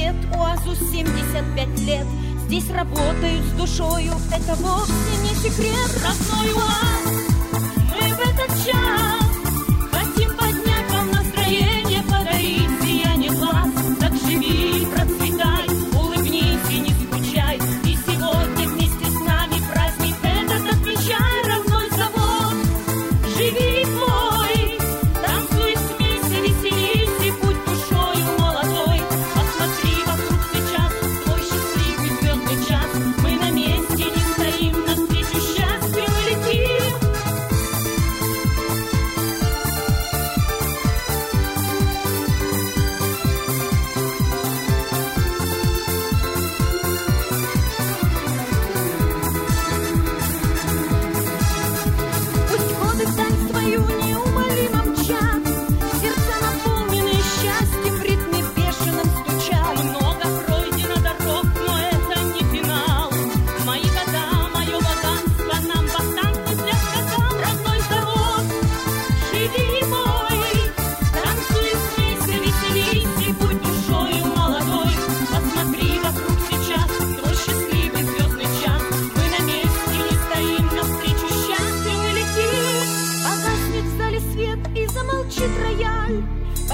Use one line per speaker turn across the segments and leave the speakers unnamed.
свет, УАЗу 75 лет. Здесь работают с душою, это вовсе не секрет. Родной УАЗ,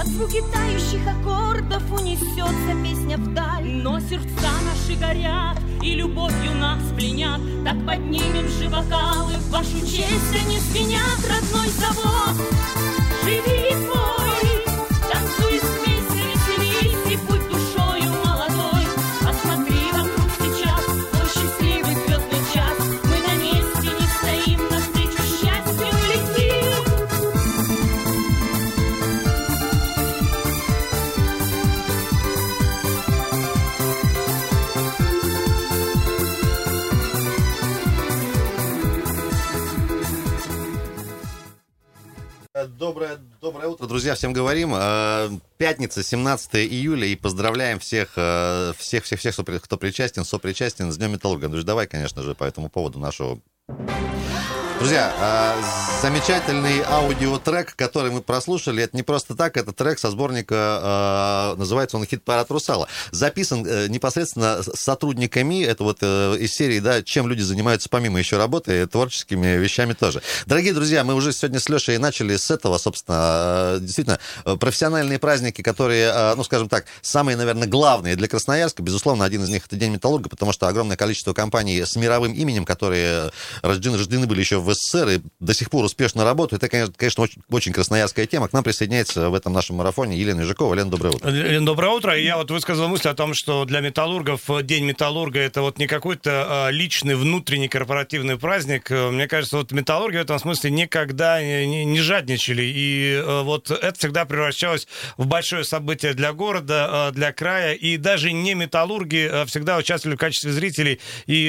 Под звуки тающих аккордов унесется песня вдаль. Но сердца наши горят и любовью нас пленят. Так поднимем же бокалы, в вашу честь они звенят, родной завод. Живи твой,
друзья, всем говорим. Э, Пятница, 17 июля, и поздравляем всех, э, всех, всех, всех, кто причастен, сопричастен с Днем Металлурга. Ну, давай, конечно же, по этому поводу нашего Друзья, э, замечательный аудиотрек, который мы прослушали, это не просто так, это трек со сборника, э, называется он «Хит-парад Русала». Записан э, непосредственно сотрудниками, это вот э, из серии, да, чем люди занимаются помимо еще работы, творческими вещами тоже. Дорогие друзья, мы уже сегодня с Лешей начали с этого, собственно, э, действительно, э, профессиональные праздники, которые, ну, скажем так, самые, наверное, главные для Красноярска, безусловно, один из них это День Металлурга, потому что огромное количество компаний с мировым именем, которые рождены, рождены были еще в СССР и до сих пор успешно работают. Это, конечно, очень, очень красноярская тема. К нам присоединяется в этом нашем марафоне Елена Ежикова. Лена, доброе утро.
Лен, доброе утро. Я вот высказал мысль о том, что для металлургов День металлурга это вот не какой-то э, личный внутренний корпоративный праздник. Мне кажется, вот металлурги в этом смысле никогда не, не- жадничали. И э, вот это всегда превращалось в большое событие для города, э, для края. И даже не металлурги всегда участвовали в качестве зрителей и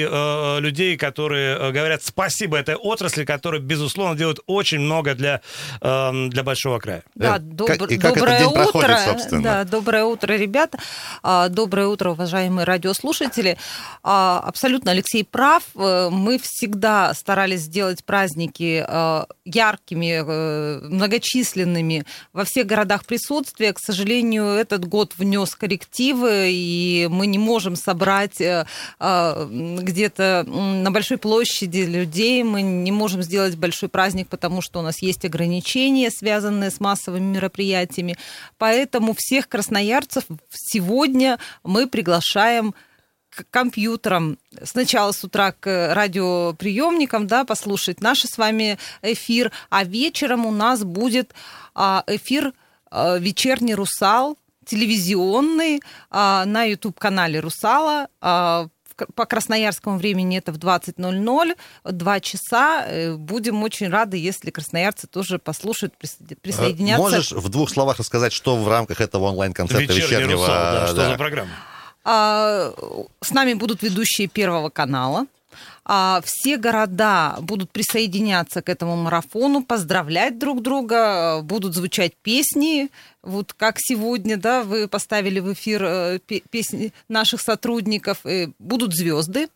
людей, которые говорят спасибо этой отрасли, которая, безусловно, делает очень много для, э, для большого края.
Да,
Э,
добр-
как- и как этот
доброе
день
утро.
проходит, собственно?
Да, доброе утро, ребята. А, Доброе утро, уважаемые радиослушатели. А, Абсолютно Алексей прав. Э, Мы всегда старались сделать праздники э, яркими, э, многочисленными во всех городах присутствия. К сожалению, этот год внес коррективы, и мы не можем собрать э, э, где-то на большой площади людей. Мы не можем сделать большой праздник, потому что у нас есть ограничения, связанные с массовыми мероприятиями. Поэтому всех красноярцев сегодня мы приглашаем к компьютерам сначала с утра к радиоприемникам, да, послушать наш с вами эфир, а вечером у нас будет а, эфир а, «Вечерний русал», телевизионный а, на YouTube-канале «Русала». По красноярскому времени это в 20.00, два часа. Э, Будем очень рады, если красноярцы тоже послушают,
Э,
присоединятся.
Можешь в двух словах рассказать, что в рамках этого онлайн-концерта
Вечерний
вечернего?
«Русал», да, что
да.
за программа?
А, С нами будут ведущие Первого канала. А, Все города будут присоединяться к этому марафону, поздравлять друг друга, будут звучать песни. Вот как сегодня, да, вы поставили в эфир э, пе- песни наших сотрудников, э, будут звезды.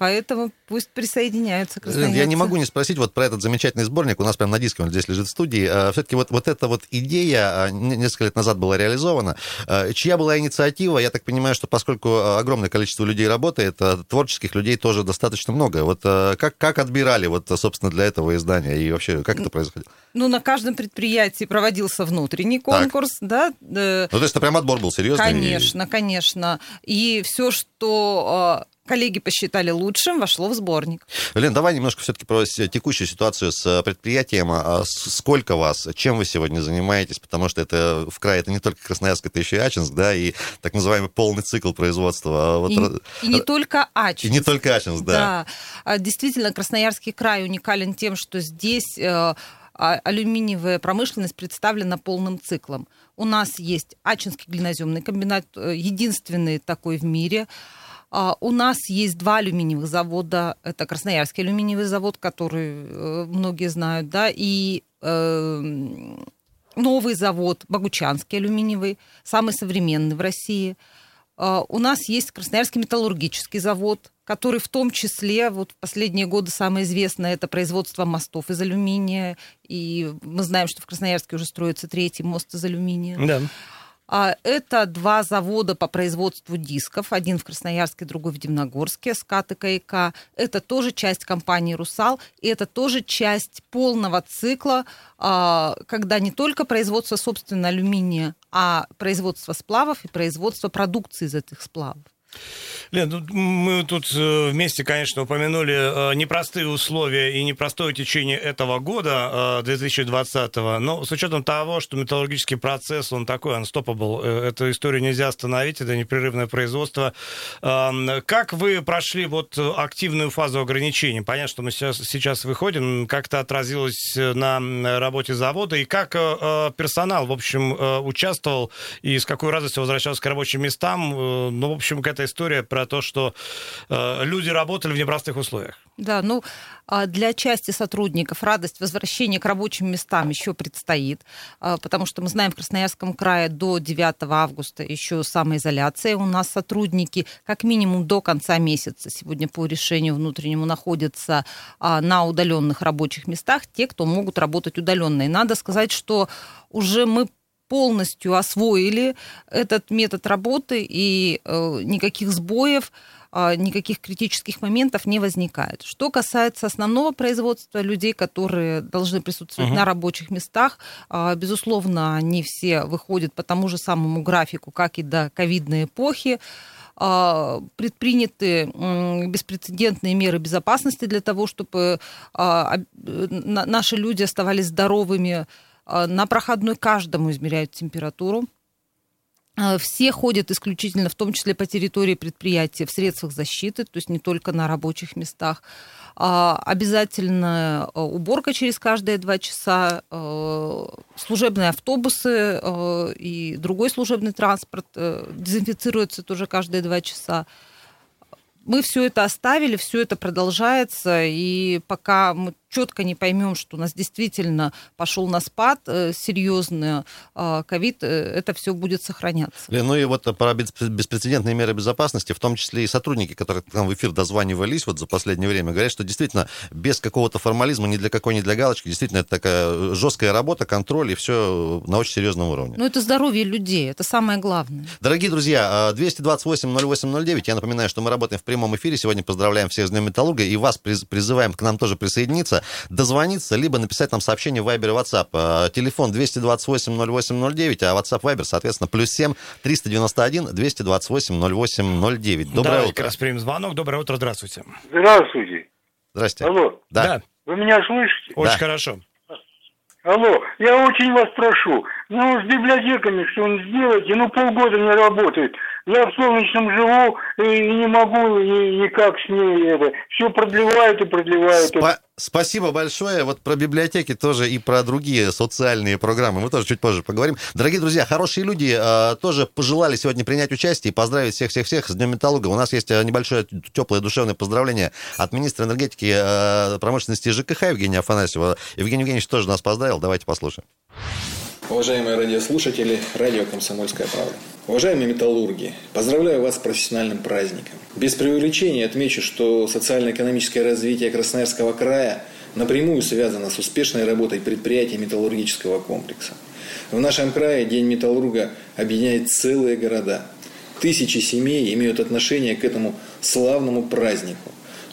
Поэтому пусть присоединяются красноярцы.
Я не могу не спросить вот про этот замечательный сборник. У нас прямо на диске он здесь лежит в студии. Все-таки вот, вот эта вот идея а, несколько лет назад была реализована. А, Чья была инициатива? Я так понимаю, что поскольку а, огромное количество людей работает, а, творческих людей тоже достаточно много. Вот а, как, как отбирали вот, а, собственно, для этого издания? И вообще, как это происходило?
Ну, на каждом предприятии проводился внутренний конкурс, да, э,
Ну, то есть это прям отбор был серьезный?
Конечно, конечно. И все, что коллеги посчитали лучшим, вошло в сборник.
Лен, давай немножко все-таки про текущую ситуацию с э, предприятием. А Сколько вас? Чем вы сегодня занимаетесь? Потому что это в крае это не только Красноярск, это еще и Ачинск, да, и так называемый полный цикл производства. А вот
И, и не только
и
Ачинск.
не только Ачинск, да.
Да. Действительно, Красноярский край уникален тем, что здесь э, а- алюминиевая промышленность представлена полным циклом. У нас есть Ачинский глиноземный комбинат, э, единственный такой в мире. А, У нас есть два алюминиевых завода. Это Красноярский алюминиевый завод, который э, многие знают, да, и э, новый завод Богучанский алюминиевый, самый современный в России. А, У нас есть Красноярский металлургический завод, который в том числе вот в последние годы самое известное это производство мостов из алюминия. И мы знаем, что в Красноярске уже строится третий мост из алюминия.
Да.
А Это два завода по производству дисков. Один в Красноярске, другой в Дивногорске, СКАТ и КИК. Это тоже часть компании «Русал». И это тоже часть полного цикла, а, когда не только производство, собственно, алюминия, а производство сплавов и производство продукции из этих сплавов.
Лен, мы тут э, вместе, конечно, упомянули э, непростые условия и непростое течение этого года, э, 2020-го, но с учетом того, что металлургический процесс, он такой unstoppable, э, эту историю нельзя остановить, это непрерывное производство. Э, Как вы прошли вот активную фазу ограничений? Понятно, что мы сейчас, сейчас выходим, как это отразилось на работе завода, и как э, э, персонал, в общем, э, участвовал, и с какой радостью возвращался к рабочим местам, э, ну, в общем, какая-то история про то, что э, люди работали в непростых условиях.
Да, ну, а для части сотрудников радость возвращения к рабочим местам еще предстоит, а, потому что мы знаем, в Красноярском крае до 9 августа еще самоизоляция. У нас сотрудники как минимум до конца месяца сегодня по решению внутреннему находятся а, на удаленных рабочих местах, те, кто могут работать удаленно. И надо сказать, что уже мы полностью освоили этот метод работы, и э, никаких сбоев, э, никаких критических моментов не возникает. Что касается основного производства, людей, которые должны присутствовать
Мгм.
на рабочих местах, э, безусловно, они все выходят по тому же самому графику, как и до ковидной эпохи. А, предприняты беспрецедентные меры безопасности для того, чтобы а, об- э, на- наши люди оставались здоровыми. А, На проходной каждому измеряют температуру. А, Все ходят исключительно, в том числе по территории предприятия, в средствах защиты, то есть не только на рабочих местах. А, Обязательно а, уборка через каждые два часа, служебные автобусы и другой служебный транспорт э, дезинфицируются тоже каждые два часа. Мы все это оставили, все это продолжается, и пока мы четко не поймем, что у нас действительно пошел на спад э, серьезный э, ковид, э, это все будет сохраняться.
Лен, Ну и вот про бес- беспрецедентные меры безопасности, в том числе и сотрудники, которые к нам в эфир дозванивались вот за последнее время, говорят, что действительно без какого-то формализма, ни для какой, ни для галочки, действительно это такая жесткая работа, контроль и все на очень серьезном уровне.
Но это здоровье людей, это самое главное.
Дорогие друзья, а, 228-08-09, я напоминаю, что мы работаем в прямом эфире, сегодня поздравляем всех с Днем Металлурга, и вас приз- призываем к нам тоже присоединиться, дозвониться, либо написать нам сообщение в Viber и WhatsApp. А, Телефон 228-08-09, а WhatsApp Viber, соответственно, плюс 7 391 228-08-09. Доброе
Давайте
утро.
как раз примем звонок. Доброе утро, здравствуйте.
Здравствуйте.
Здрасте.
Алло,
Да.
вы меня слышите?
Очень
Да.
хорошо.
Алло, я очень вас прошу, ну, с библиотеками что-нибудь сделайте, ну, полгода не работает. Я в Солнечном живу и не могу ни- никак с ней это. Все продлевают и продлевают.
Спа- Спасибо большое. Вот про библиотеки тоже и про другие социальные программы мы тоже чуть позже поговорим. Дорогие друзья, хорошие люди э, тоже пожелали сегодня принять участие и поздравить всех-всех-всех с Днем Металлурга. У нас есть э, небольшое теплое душевное поздравление от министра энергетики, э, промышленности ЖКХ Евгения Афанасьева. Евгений Евгеньевич тоже нас поздравил. Давайте послушаем.
Уважаемые радиослушатели, радио «Комсомольская правда». Уважаемые металлурги, поздравляю вас с профессиональным праздником. Без преувеличения отмечу, что социально-экономическое развитие Красноярского края напрямую связано с успешной работой предприятий металлургического комплекса. В нашем крае День металлурга объединяет целые города. Тысячи семей имеют отношение к этому славному празднику.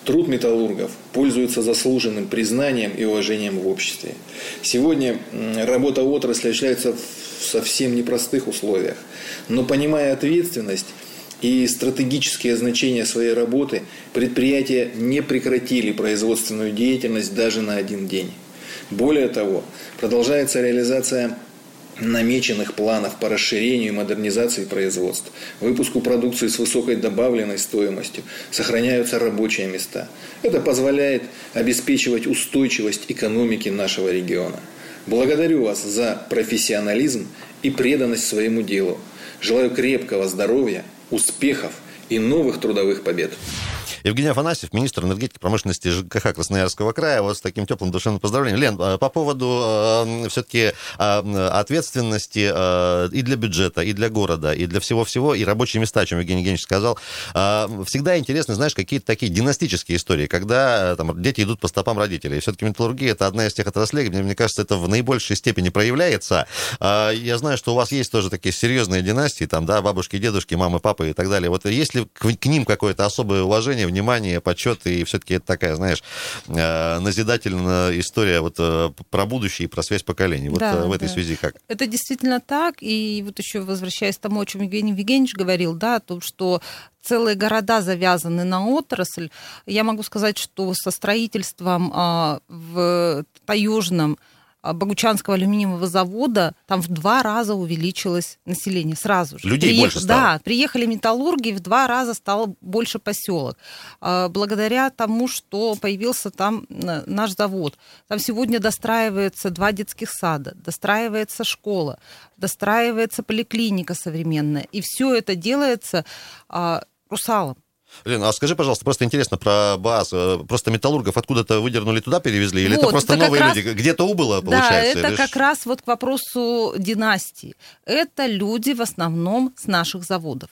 Труд металлургов пользуется заслуженным признанием и уважением в обществе. Сегодня работа отрасли осуществляется в совсем непростых условиях. Но понимая ответственность и стратегические значения своей работы, предприятия не прекратили производственную деятельность даже на один день. Более того, продолжается реализация намеченных планов по расширению и модернизации производств, выпуску продукции с высокой добавленной стоимостью, сохраняются рабочие места. Это позволяет обеспечивать устойчивость экономики нашего региона. Благодарю вас за профессионализм и преданность своему делу. Желаю крепкого здоровья, успехов и новых трудовых побед.
Евгений Афанасьев, министр энергетики, промышленности ЖКХ Красноярского края. Вот с таким теплым душевным поздравлением. Лен, э, по поводу э, все-таки э, ответственности э, и для бюджета, и для города, и для всего-всего, и рабочие места, о чем Евгений Евгеньевич сказал. Э, всегда интересно, знаешь, какие-то такие династические истории, когда э, там, дети идут по стопам родителей. Все-таки металлургия это одна из тех отраслей, мне, мне кажется, это в наибольшей степени проявляется. Э, я знаю, что у вас есть тоже такие серьезные династии, там, да, бабушки, дедушки, мамы, папы и так далее. Вот есть ли к, к ним какое-то особое уважение, внимание, почет, и все-таки это такая, знаешь, э, назидательная история вот э, про будущее и про связь поколений. Вот
Да,
э, в этой
да.
связи как?
Это действительно так. И вот еще возвращаясь к тому, о чем Евгений Евгеньевич говорил, да, о том, что целые города завязаны на отрасль. Я могу сказать, что со строительством а, в Таежном Богучанского алюминиевого завода там в два раза увеличилось население сразу же.
Людей больше стало.
Да, приехали металлурги, в два раза стало больше поселок. А, Благодаря тому, что появился там э, наш завод. Там сегодня достраивается два детских сада, достраивается школа, достраивается поликлиника современная. И все это делается а, русалом.
Лен, а скажи, пожалуйста, просто интересно про БАС. Э, Просто металлургов откуда-то выдернули туда, перевезли? Или это
Вот,
просто
это
новые
раз-
люди? Где-то убыло,
Да,
получается?
это
или
как раз вот к вопросу династии. Это люди в основном с наших заводов.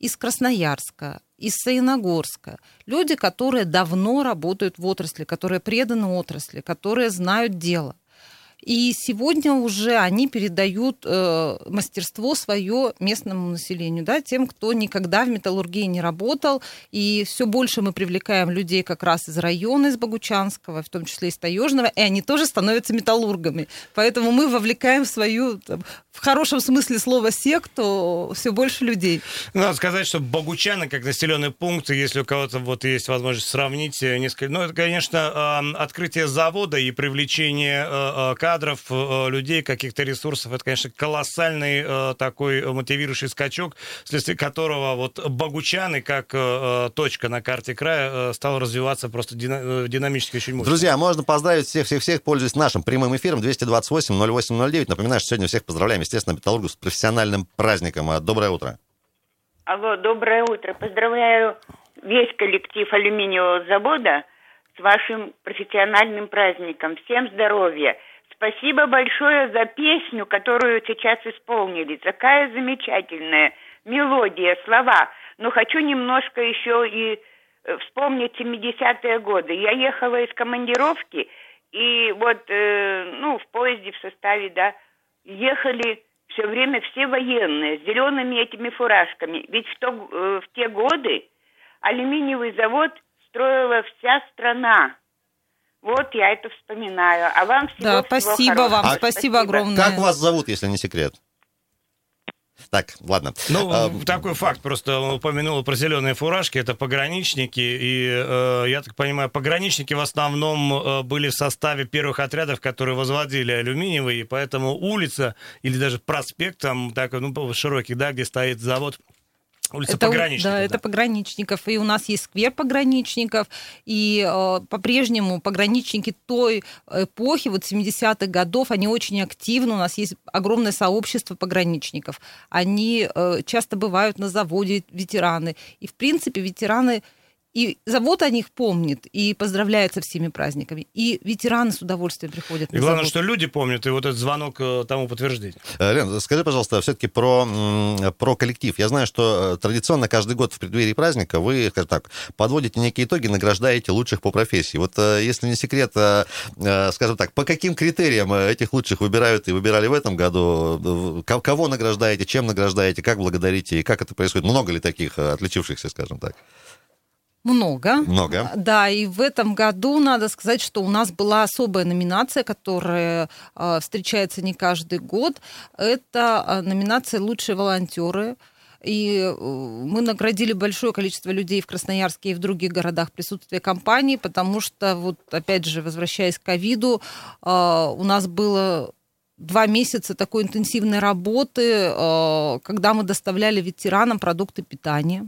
Из Красноярска, из Саяногорска. Люди, которые давно работают в отрасли, которые преданы отрасли, которые знают дело. И сегодня уже они передают э, мастерство свое местному населению, да, тем, кто никогда в металлургии не работал. И все больше мы привлекаем людей как раз из района, из Богучанского, в том числе из Таежного, и они тоже становятся металлургами. Поэтому мы вовлекаем в свою, там, в хорошем смысле слова, секту все больше людей.
Надо сказать, что Богучаны, как населенный пункт, если у кого-то вот есть возможность сравнить э, несколько... Ну, это, конечно, открытие завода и привлечение э, э, кадров, людей, каких-то ресурсов, это, конечно, колоссальный такой мотивирующий скачок, вследствие которого вот Богучаны, как точка на карте края, стал развиваться просто дина- динамически очень мощно.
Друзья, можно поздравить всех-всех-всех, пользуясь нашим прямым эфиром 228-08-09. Напоминаю, что сегодня всех поздравляем, естественно, металлургу с профессиональным праздником. А, Доброе утро.
Алло, доброе утро. Поздравляю весь коллектив алюминиевого завода с вашим профессиональным праздником. Всем здоровья. Спасибо большое за песню, которую сейчас исполнили. Такая замечательная мелодия, слова. Но хочу немножко еще и э, вспомнить 70-е годы. Я ехала из командировки, и вот, э, ну, в поезде в составе, да, ехали все время все военные с зелеными этими фуражками. Ведь в, то, э, в те годы алюминиевый завод строила вся страна. Вот я это вспоминаю. А вам всего
Да,
всего
спасибо
хорошего.
вам, спасибо огромное.
Как вас зовут, если не секрет? Так, ладно.
Ну,
А,
такой факт, просто он упомянул про зеленые фуражки, это пограничники, и, э, я так понимаю, пограничники в основном э, были в составе первых отрядов, которые возводили алюминиевый, и поэтому улица или даже проспект там такой, ну, широкий, да, где стоит завод, улица
Это,
пограничников.
Да, это пограничников. И у нас есть сквер пограничников. И э, по-прежнему пограничники той эпохи, вот 70-х годов, они очень активны. У нас есть огромное сообщество пограничников. Они э, часто бывают на заводе, ветераны. И, в принципе, ветераны И завод о них помнит и поздравляет со всеми праздниками. И ветераны с удовольствием приходят
И
на
главное,
завод.
что люди помнят, и вот этот звонок э, тому подтверждение.
Э, Лен, скажи, пожалуйста, все-таки про, про коллектив. Я знаю, что э, традиционно каждый год в преддверии праздника вы, скажем так, подводите некие итоги, награждаете лучших по профессии. Вот если не секрет, скажем так, по каким критериям этих лучших выбирают и выбирали в этом году? Ко- Кого награждаете, чем награждаете, как благодарите и как это происходит? Много ли таких отличившихся, скажем так?
Много.
Много.
Да, и в этом году надо сказать, что у нас была особая номинация, которая э, встречается не каждый год. Это э, номинация «Лучшие волонтеры». И э, мы наградили большое количество людей в Красноярске и в других городах присутствия компании, потому что, вот опять же, возвращаясь к ковиду, у нас было два месяца такой интенсивной работы, когда мы доставляли ветеранам продукты питания.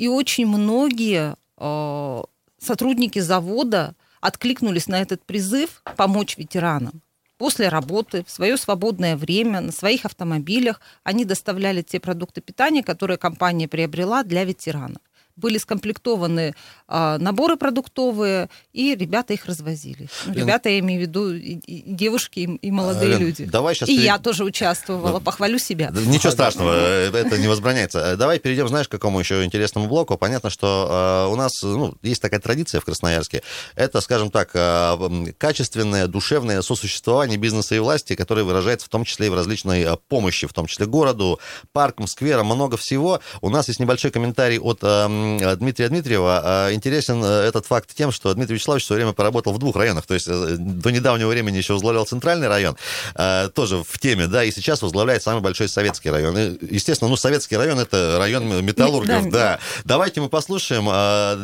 И очень многие э, сотрудники завода откликнулись на этот призыв помочь ветеранам. После работы, в свое свободное время, на своих автомобилях они доставляли те продукты питания, которые компания приобрела для ветеранов. Были скомплектованы э, наборы продуктовые, и ребята их развозили. Ну,
Лен-
ребята, я имею в виду и, и девушки, и, и молодые
Лен,
люди.
давай щас
и
перед-
я тоже участвовала, похвалю себя.
Да Ничего страшного, это не возбраняется. Э, Давай перейдем, знаешь, к какому еще интересному блоку. Понятно, что э, у нас ну, есть такая традиция в Красноярске. Это, скажем так, э, качественное, душевное сосуществование бизнеса и власти, которое выражается в том числе и в различной помощи, в том числе городу, паркам, скверам, много всего. У нас есть небольшой комментарий от э, Дмитрия Дмитриева. Э, Интересен э, этот факт тем, что Дмитрий Вячеславович в свое время поработал в двух районах. То есть э, до недавнего времени еще возглавлял центральный район, э, тоже в теме, да, и сейчас возглавляет самый большой советский район. И, естественно, ну, советский район это район металлургов,
Да.
да. Давайте мы послушаем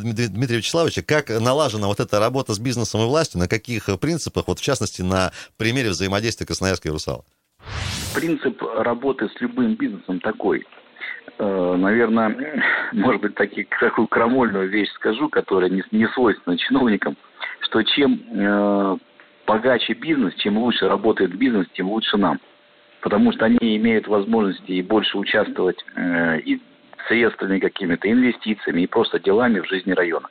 Дмит- Дмитрия Вячеславовича, как налажена вот эта работа с бизнесом и властью, на каких принципах, вот в частности, на примере взаимодействия Красноярска и Русала.
Принцип работы с любым бизнесом такой. Э, Наверное, может быть, таки, такую крамольную вещь скажу, которая не, не свойственна чиновникам, что чем э, богаче бизнес, чем лучше работает бизнес, тем лучше нам. Потому что они имеют возможности и больше участвовать э, и средствами какими-то, инвестициями, и просто делами в жизни района.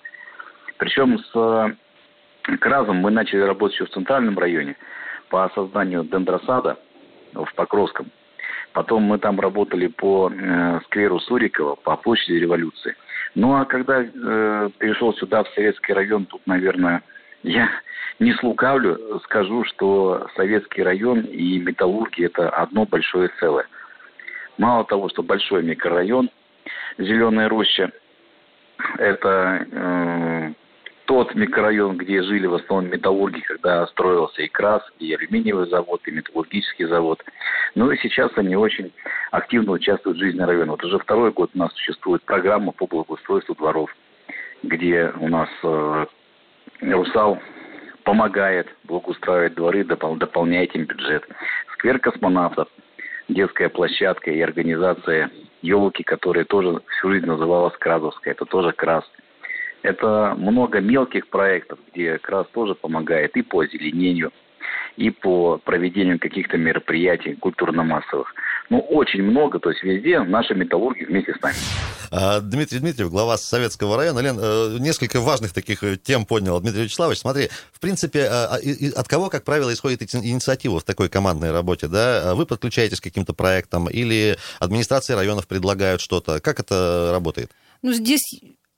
Причем с э, КРАЗом мы начали работать еще в центральном районе по созданию дендросада в Покровском. Потом мы там работали по э, скверу Сурикова, по площади революции. Ну а когда э, перешел сюда, в Советский район, тут, наверное, я не слукавлю, скажу, что Советский район и металлурги – это одно большое целое. Мало того, что большой микрорайон, Зеленая роща, это э, тот микрорайон, где жили в основном металлурги, когда строился и КРАС, и алюминиевый завод, и металлургический завод. Ну и сейчас они очень активно участвуют в жизни района. Вот уже второй год у нас существует программа по благоустройству дворов, где у нас э, Русал помогает благоустраивать дворы, допол- дополняет им бюджет. Сквер космонавтов, детская площадка и организация елки, которая тоже всю жизнь называлась Кразовская, это тоже Крас. Это много мелких проектов, где Крас тоже помогает и по озеленению, и по проведению каких-то мероприятий культурно-массовых. Ну, очень много, то есть везде наши металлурги вместе с нами.
А, Дмитрий Дмитриев, глава Советского района. Лен, э, несколько важных таких э, тем поднял Дмитрий Вячеславович. Смотри, в принципе, а, и от кого, как правило, исходит инициатива в такой командной работе? Да? Вы подключаетесь к каким-то проектам или администрации районов предлагают что-то? Как это работает?
Ну, здесь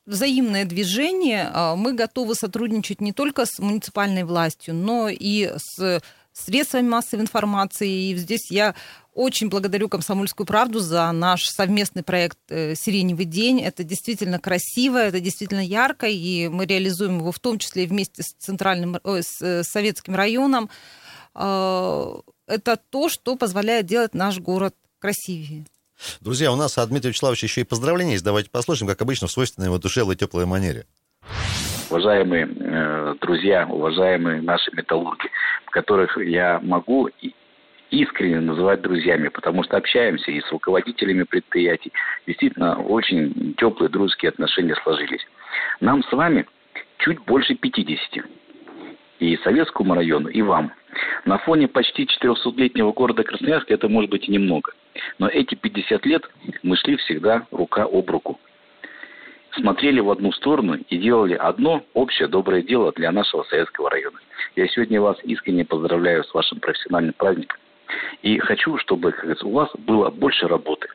взаимное движение. А, Мы готовы сотрудничать не только с муниципальной властью, но и с средствами массовой информации. И здесь я очень благодарю «Комсомольскую правду» за наш совместный проект э, «Сиреневый день». Это действительно красиво, это действительно ярко, и мы реализуем его в том числе вместе с центральным, с э, советским районом. А, Это то, что позволяет делать наш город красивее.
Друзья, у нас от Дмитрия Вячеславовича еще и поздравления есть. Давайте послушаем, как обычно, в свойственной его душевной теплой манере.
Уважаемые э, друзья, уважаемые наши металлурги, которых я могу искренне называть друзьями, потому что общаемся и с руководителями предприятий. Действительно, очень теплые дружеские отношения сложились. Нам с вами чуть больше 50. И Советскому району, и вам. На фоне почти 400-летнего города Красноярска это может быть и немного. Но эти 50 лет мы шли всегда рука об руку. смотрели в одну сторону и делали одно общее доброе дело для нашего советского района. Я сегодня вас искренне поздравляю с вашим профессиональным праздником. И хочу, чтобы как у вас было больше работы.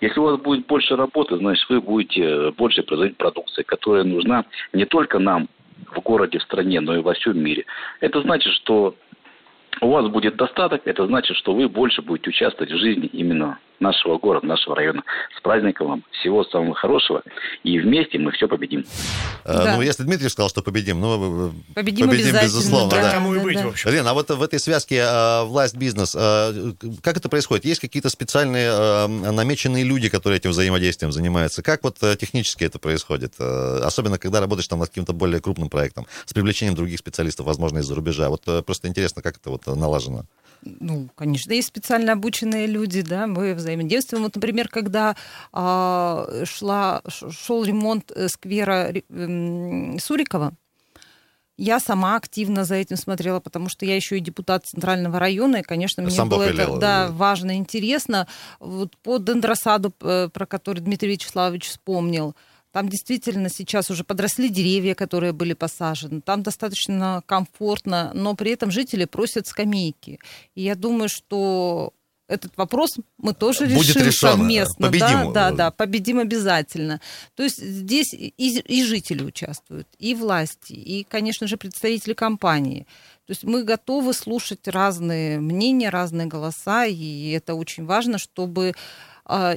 Если у вас будет больше работы, значит, вы будете больше производить продукции, которая нужна не только нам в городе, в стране, но и во всем мире. Это значит, что у вас будет достаток, это значит, что вы больше будете участвовать в жизни именно нашего города, нашего района. С праздником вам всего самого хорошего. И вместе мы все победим.
Э,
Да.
Ну, если Дмитрий сказал, что победим, ну, э,
Победим обязательно,
безусловно,
да.
да.
Тому и быть,
да.
в общем.
Лена, а вот в этой связке э, власть-бизнес, э, как это происходит? Есть какие-то специальные э, намеченные люди, которые этим взаимодействием занимаются? Как вот э, технически это происходит? Э, особенно, когда работаешь там над каким-то более крупным проектом, с привлечением других специалистов, возможно, из-за рубежа. Вот э, просто интересно, как это вот налажено.
Ну, конечно, есть специально обученные люди, да, мы взаимодействуем. Вот, например, когда а, шла, шел ремонт э, сквера м, Сурикова, я сама активно за этим смотрела, потому что я еще и депутат Центрального района, и, конечно, мне
Сам
было это да, важно, интересно. Вот по дендросаду, э, про который Дмитрий Вячеславович вспомнил, там действительно сейчас уже подросли деревья, которые были посажены. Там достаточно комфортно, но при этом жители просят скамейки. И я думаю, что этот вопрос мы тоже
Будет
решим
решено.
совместно.
Победим.
Да, да, да, победим обязательно. То есть здесь и, и жители участвуют, и власти, и, конечно же, представители компании. То есть мы готовы слушать разные мнения, разные голоса, и это очень важно, чтобы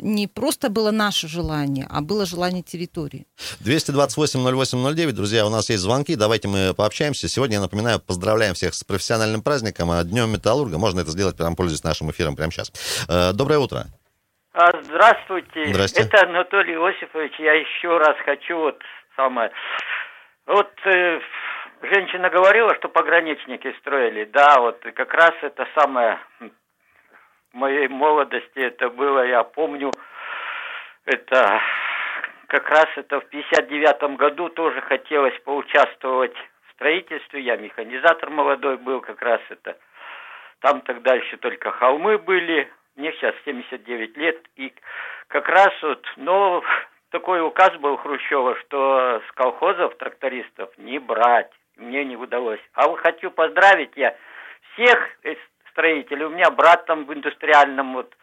не просто было наше желание, а было желание территории.
228-08-09, друзья, у нас есть звонки, давайте мы пообщаемся. Сегодня, я напоминаю, поздравляем всех с профессиональным праздником, а Днем Металлурга. Можно это сделать, прям пользуясь нашим эфиром прямо сейчас. Э, Доброе утро.
А, Здравствуйте.
Здрасте.
Это Анатолий Иосифович. Я еще раз хочу вот самое. Вот э, женщина говорила, что пограничники строили. Да, вот как раз это самое в моей молодости это было, я помню, это как раз это в 59 году тоже хотелось поучаствовать в строительстве. Я механизатор молодой был, как раз это. Там тогда еще только холмы были. Мне сейчас 79 лет. И как раз вот, но такой указ был Хрущева, что с колхозов трактористов не брать. Мне не удалось. А вот хочу поздравить я всех строителей. У меня брат там в индустриальном вот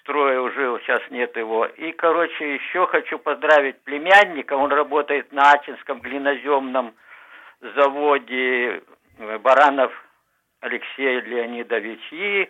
строе жил, сейчас нет его. И, короче, еще хочу поздравить племянника. Он работает на Ачинском глиноземном заводе э, Баранов Алексей Леонидович.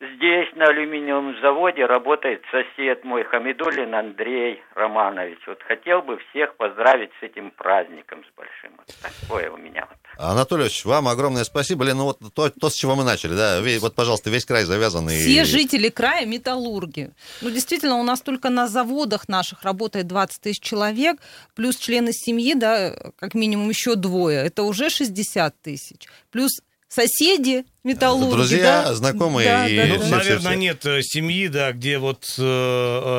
Здесь, на алюминиевом заводе, работает сосед мой Хамидулин Андрей Романович. Вот хотел бы всех поздравить с этим праздником, с большим. Вот такое у меня вот.
Анатолий Ильич, вам огромное спасибо. Лен, ну вот то, то, с чего мы начали, да, вот, пожалуйста, весь край завязан. и-
Все жители края металлурги. Ну, действительно, у нас только на заводах наших работает 20 тысяч человек, плюс члены семьи, да, как минимум еще двое. Это уже 60 тысяч. Плюс соседи металлурги.
Друзья,
да?
знакомые
Да,
и
да,
Ну,
все-
да.
все-
наверное,
все.
нет э, семьи, да, где вот э,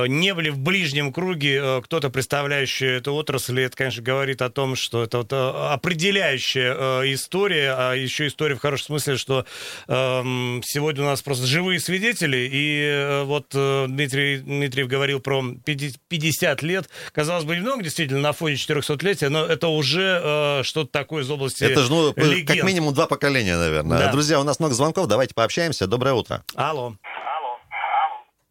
э, не были в ближнем круге э, кто-то, представляющий эту отрасль. И Это, конечно, говорит о том, что это вот, э, определяющая э, история, а еще история в хорошем смысле, что эм, сегодня у нас просто живые свидетели. И э, вот э, Дмитрий Дмитриев говорил про 50 50 лет. Казалось бы, немного действительно на фоне 400-летия, но это уже э, что-то такое из области
Это же, ну, как минимум два поколения, наверное.
Да.
Друзья, у нас много звонков, давайте пообщаемся. Доброе утро.
Алло.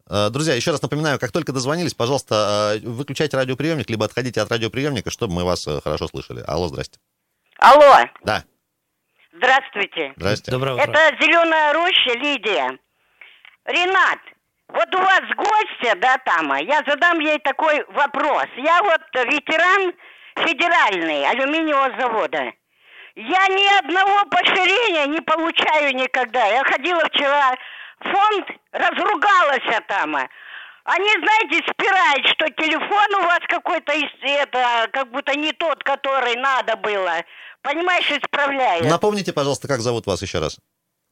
Э, Друзья, еще раз напоминаю, как только дозвонились, пожалуйста, э, выключайте радиоприемник, либо отходите от радиоприемника, чтобы мы вас э, хорошо слышали. Алло, здрасте.
Алло,
Да,
здравствуйте.
здрасте.
Доброе утро.
Это Зеленая роща, Лидия. Ренат, вот у вас гостья, да, там, я задам ей такой вопрос. Я вот ветеран федеральный алюминиевого завода. Я ни одного поощрения не получаю никогда. Я ходила вчера фонд, разругалась там. Они, знаете, спирают, что телефон у вас какой-то, это, как будто не тот, который надо было. Понимаешь, исправляют.
Напомните, пожалуйста, как зовут вас еще раз.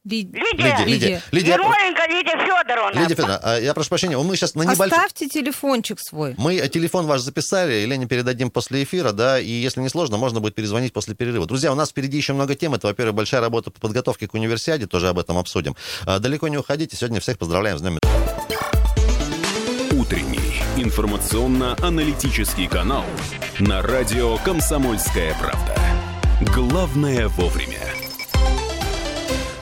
Лидия,
Лидия, Лидия. Лидия,
Ермоленко Лидия Федоровна.
Лидия Федоровна, а, я прошу прощения, мы сейчас на небольшом...
Оставьте телефончик свой.
Мы телефон ваш записали, Лене передадим после эфира, да, и если не сложно, можно будет перезвонить после перерыва. Друзья, у нас впереди еще много тем. Это, во-первых, большая работа по подготовке к универсиаде, тоже об этом обсудим. А, Далеко не уходите, сегодня всех поздравляем с Днем
утренний информационно-аналитический канал на радио «Комсомольская правда». Главное вовремя.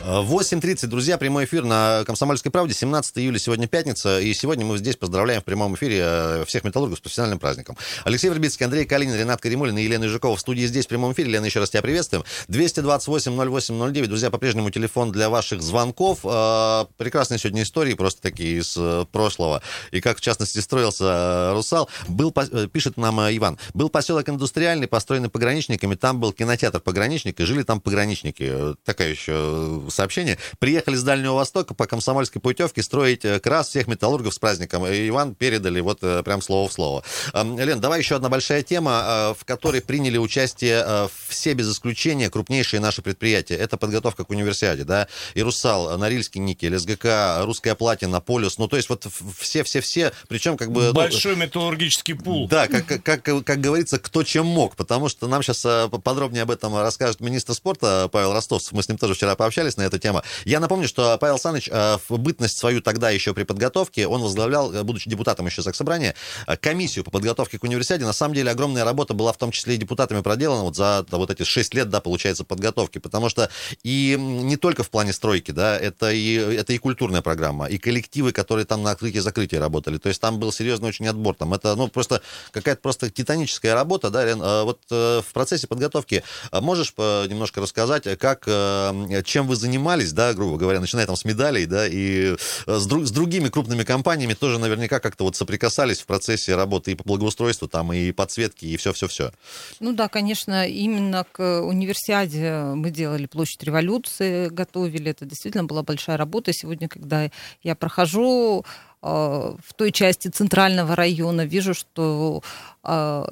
8.30, друзья, прямой эфир на «Комсомольской правде», 17 июля, сегодня пятница, и сегодня мы здесь поздравляем в прямом эфире э, всех металлургов с профессиональным праздником. Алексей Вербицкий, Андрей Калинин, Ренат Каримулин и Елена Ижакова в студии здесь в прямом эфире. Лена, еще раз тебя приветствуем. 228-08-09, друзья, по-прежнему телефон для ваших звонков. Э, прекрасные сегодня истории, просто такие из э, прошлого, и как, в частности, строился «Русал». Был, пишет нам Иван, был поселок индустриальный, построенный пограничниками, там был кинотеатр пограничника, и жили там пограничники. Такая еще сообщение. Приехали с Дальнего Востока по комсомольской путевке строить э, крас всех металлургов с праздником. И Иван передали вот э, прям слово в слово. Лен, давай еще одна большая тема, э, в которой приняли участие все без исключения крупнейшие наши предприятия. Это подготовка к универсиаде, да, и Русал, Норильский никель, СГК, Русская платина, Полюс. Ну, то есть вот все-все-все, причем как бы... Ну,
Большой ну, металлургический пул.
Да, как, как, как, как говорится, кто чем мог, потому что нам сейчас подробнее об этом расскажет министр спорта Павел Ростовцев. Мы с ним тоже вчера пообщались на эта тема. Я напомню, что Павел Саныч э, в бытность свою тогда еще при подготовке, он возглавлял, э, будучи депутатом еще Заксобрания, э, комиссию по подготовке к универсиаде. На самом деле огромная работа была в том числе и депутатами проделана вот за вот эти 6 лет, да, получается, подготовки, потому что и не только в плане стройки, да, это и, это и культурная программа, и коллективы, которые там на открытии закрытии работали. То есть там был серьезный очень отбор. Там это, ну, просто какая-то просто титаническая работа, да, Лен, вот в процессе подготовки можешь немножко рассказать, как, чем вы занимаетесь занимались, да, грубо говоря, начиная там с медалей, да, и э, с, друг, с другими крупными компаниями тоже наверняка как-то вот соприкасались в процессе работы и по благоустройству, там, и подсветки, и все-все-все.
Ну да, конечно, именно к универсиаде мы делали площадь революции, готовили, это действительно была большая работа. Сегодня, когда я прохожу э, в той части центрального района, вижу, что э,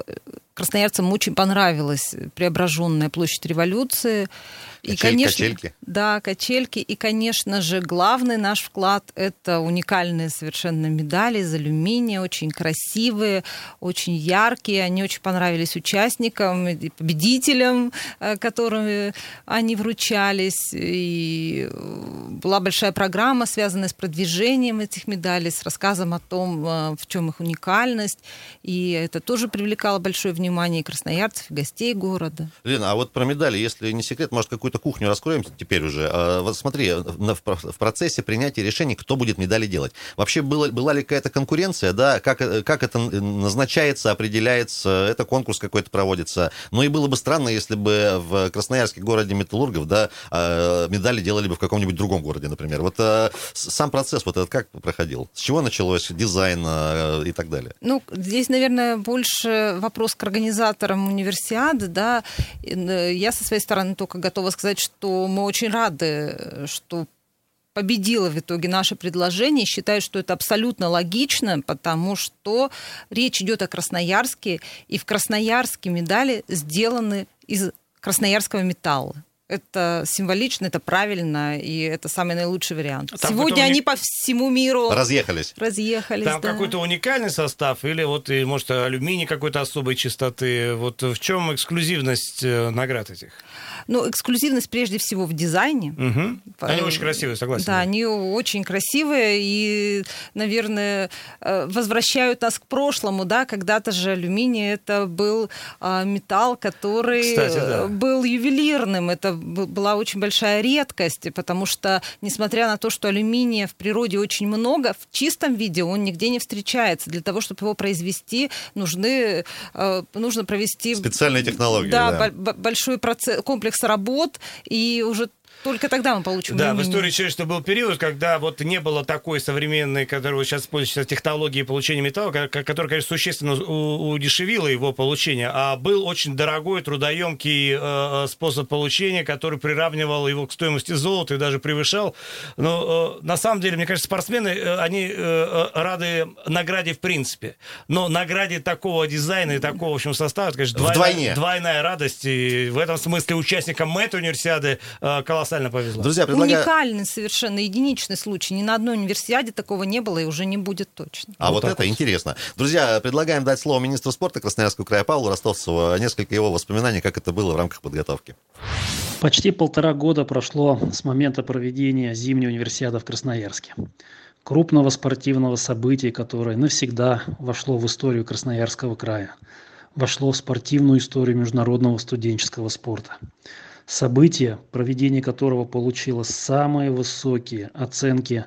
красноярцам очень понравилась преображенная площадь революции.
И, конечно, качельки.
Да, качельки. И, конечно же, главный наш вклад – это уникальные совершенно медали из алюминия, очень красивые, очень яркие. Они очень понравились участникам и победителям, э, которым они вручались. И была большая программа, связанная с продвижением этих медалей, с рассказом о том, э, в чем их уникальность. И это тоже привлекало большое внимание и красноярцев, и гостей города.
Лена, а вот про медали, если не секрет, может, какую-то кухню раскроем теперь уже. А, вот смотри, в процессе принятия решений, кто будет медали делать. Вообще было, была ли какая-то конкуренция, да, как, как это назначается, определяется, это конкурс какой-то проводится. Ну и было бы странно, если бы в Красноярске, городе металлургов, да, а, медали делали бы в каком-нибудь другом городе, например. Вот а, сам процесс вот этот как проходил? С чего началось дизайн и так далее?
Ну, здесь, наверное, больше вопрос к организаторам универсиады, да. Э, я со своей стороны только готова сказать, что мы очень рады, что победило в итоге наше предложение. Считаю, что это абсолютно логично, потому что речь идет о Красноярске, и в Красноярске медали сделаны из красноярского металла это символично, это правильно, и это самый наилучший вариант. Там Сегодня они уни... по всему миру
разъехались.
Разъехались.
Там
да.
какой-то уникальный состав, или вот, и, может, алюминий какой-то особой чистоты. Вот в чем эксклюзивность э, наград этих?
Ну, эксклюзивность прежде всего в дизайне.
Угу. Они очень красивые, согласен.
Да, они очень красивые и, наверное, э, возвращают нас к прошлому, да, когда-то же алюминий это был а, металл, который Кстати, да. был ювелирным, это была очень большая редкость, потому что, несмотря на то, что алюминия в природе очень много, в чистом виде он нигде не встречается. Для того, чтобы его произвести, нужны, э, нужно провести...
Специальные технологии.
Да, да. большой процесс, комплекс работ, и уже только тогда мы получим
Да, в истории человечества был период, когда вот не было такой современной, которую сейчас используется технологии получения металла, которая, конечно, существенно удешевила его получение, а был очень дорогой, трудоемкий э, э, способ получения, который приравнивал его к стоимости золота и даже превышал. Но э, на самом деле, мне кажется, спортсмены, они рады награде в принципе. Но награде такого дизайна и такого, в общем, состава, это, конечно, двойная, двойная радость. И в этом смысле участникам этой универсиады колоссально колоссально повезло.
Друзья, предлагаю...
Уникальный совершенно, единичный случай. Ни на одной универсиаде такого не было и уже не будет точно.
А вот, вот это вот. интересно. Друзья, предлагаем дать слово министру спорта Красноярского края Павлу Ростовцеву. Несколько его воспоминаний, как это было в рамках подготовки.
Почти полтора года прошло с момента проведения зимней универсиады в Красноярске. крупного спортивного события, которое навсегда вошло в историю Красноярского края, вошло в спортивную историю международного студенческого спорта. Событие, проведение которого получило самые высокие оценки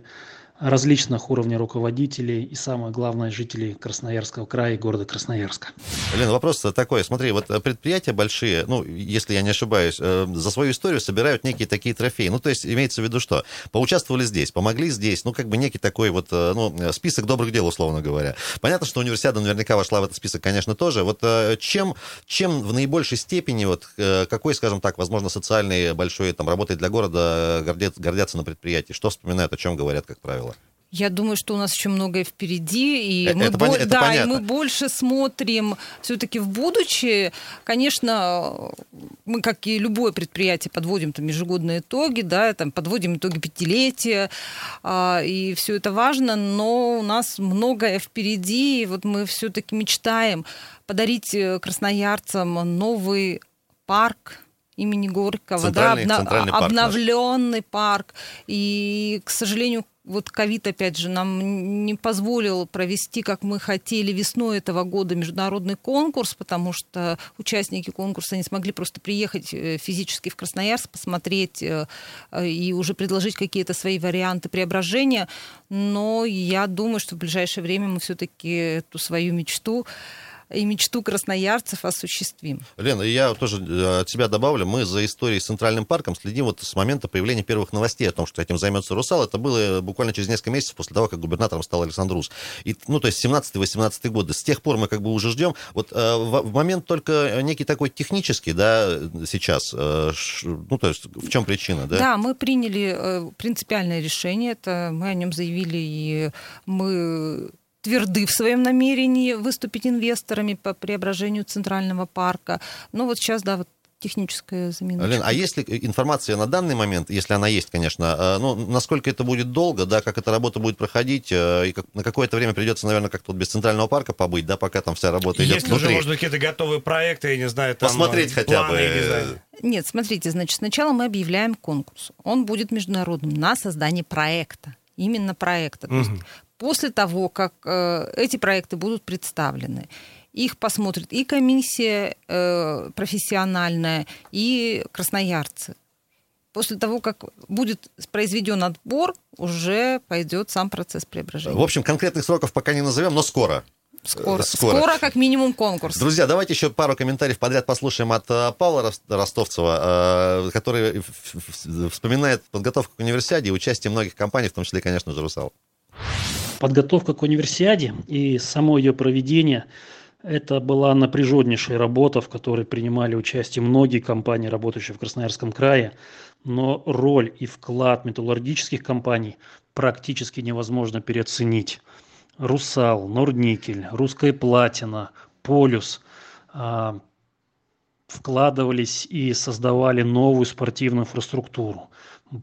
различных уровней руководителей и, самое главное, жителей Красноярского края и города Красноярска.
Лен, вопрос такой. Смотри, вот предприятия большие, ну, если я не ошибаюсь, э, за свою историю собирают некие такие трофеи. Ну, то есть имеется в виду что? Поучаствовали здесь, помогли здесь, ну, как бы некий такой вот, э, ну, список добрых дел, условно говоря. Понятно, что универсиада наверняка вошла в этот список, конечно, тоже. Вот э, чем, чем в наибольшей степени, вот какой, скажем так, возможно, социальный большой там работает для города, гордятся на предприятии? Что вспоминают, о чем говорят, как правило?
Я думаю, что у нас еще многое впереди, и,
это,
мы,
это,
бо-
это
да,
понятно.
и мы больше смотрим все-таки в будущее. Конечно, мы, как и любое предприятие, подводим там ежегодные итоги, да, там, подводим итоги пятилетия, а, и все это важно, но у нас многое впереди, и вот мы все-таки мечтаем подарить э, красноярцам новый парк, имени Горького,
Центральный-
да,
центральный парк наш.
обновленный парк. И, к сожалению, вот ковид, опять же, нам не позволил провести, как мы хотели, весной этого года международный конкурс, потому что участники конкурса не смогли просто приехать э, физически в Красноярск, посмотреть э, э, и уже предложить какие-то свои варианты преображения. Но я думаю, что в ближайшее время мы все-таки эту свою мечту и мечту красноярцев осуществим.
Лена, я тоже э, от себя добавлю, мы за историей с Центральным парком следим вот с момента появления первых новостей о том, что этим займется Русал. Это было буквально через несколько месяцев после того, как губернатором стал Александр Рус. И, ну, то есть 17-18 годы. С тех пор мы как бы уже ждем. Вот э, в, в момент только некий такой технический, да, сейчас, э, ш- ну, то есть в чем причина, да?
Да, мы приняли э, принципиальное решение, это мы о нем заявили, и мы тверды в своем намерении выступить инвесторами по преображению Центрального парка. Ну вот сейчас, да, вот техническая замена.
Лен, а есть ли информация на данный момент, если она есть, конечно, э, ну, насколько это будет долго, да, как эта работа будет проходить, э, и как, на какое-то время придется, наверное, как-то вот без центрального парка побыть, да, пока там вся работа идет
Есть ли уже,
внутри.
может быть, какие-то готовые проекты, я не знаю, там...
Посмотреть
э,
хотя
планы
бы, э?
Нет, смотрите, значит, сначала мы объявляем конкурс. Он будет международным на создание проекта. Именно проекта. То есть после того, как э, эти проекты будут представлены, их посмотрит и комиссия э, профессиональная, и красноярцы. После того, как будет произведен отбор, уже пойдет сам процесс преображения.
В общем, конкретных сроков пока не назовем, но скоро.
Скоро,
Э, скоро.
скоро как минимум конкурс.
Друзья, давайте еще пару комментариев подряд послушаем от Павла Рос- Ростовцева, который вспоминает подготовку к универсиаде и участие многих компаний, в том числе, конечно же, «Русал».
Подготовка к универсиаде и само ее проведение – это была напряженнейшая работа, в которой принимали участие многие компании, работающие в Красноярском крае. Но роль и вклад металлургических компаний практически невозможно переоценить. «Русал», «Норникель», «Русская платина», «Полюс» а, вкладывались и создавали новую спортивную инфраструктуру.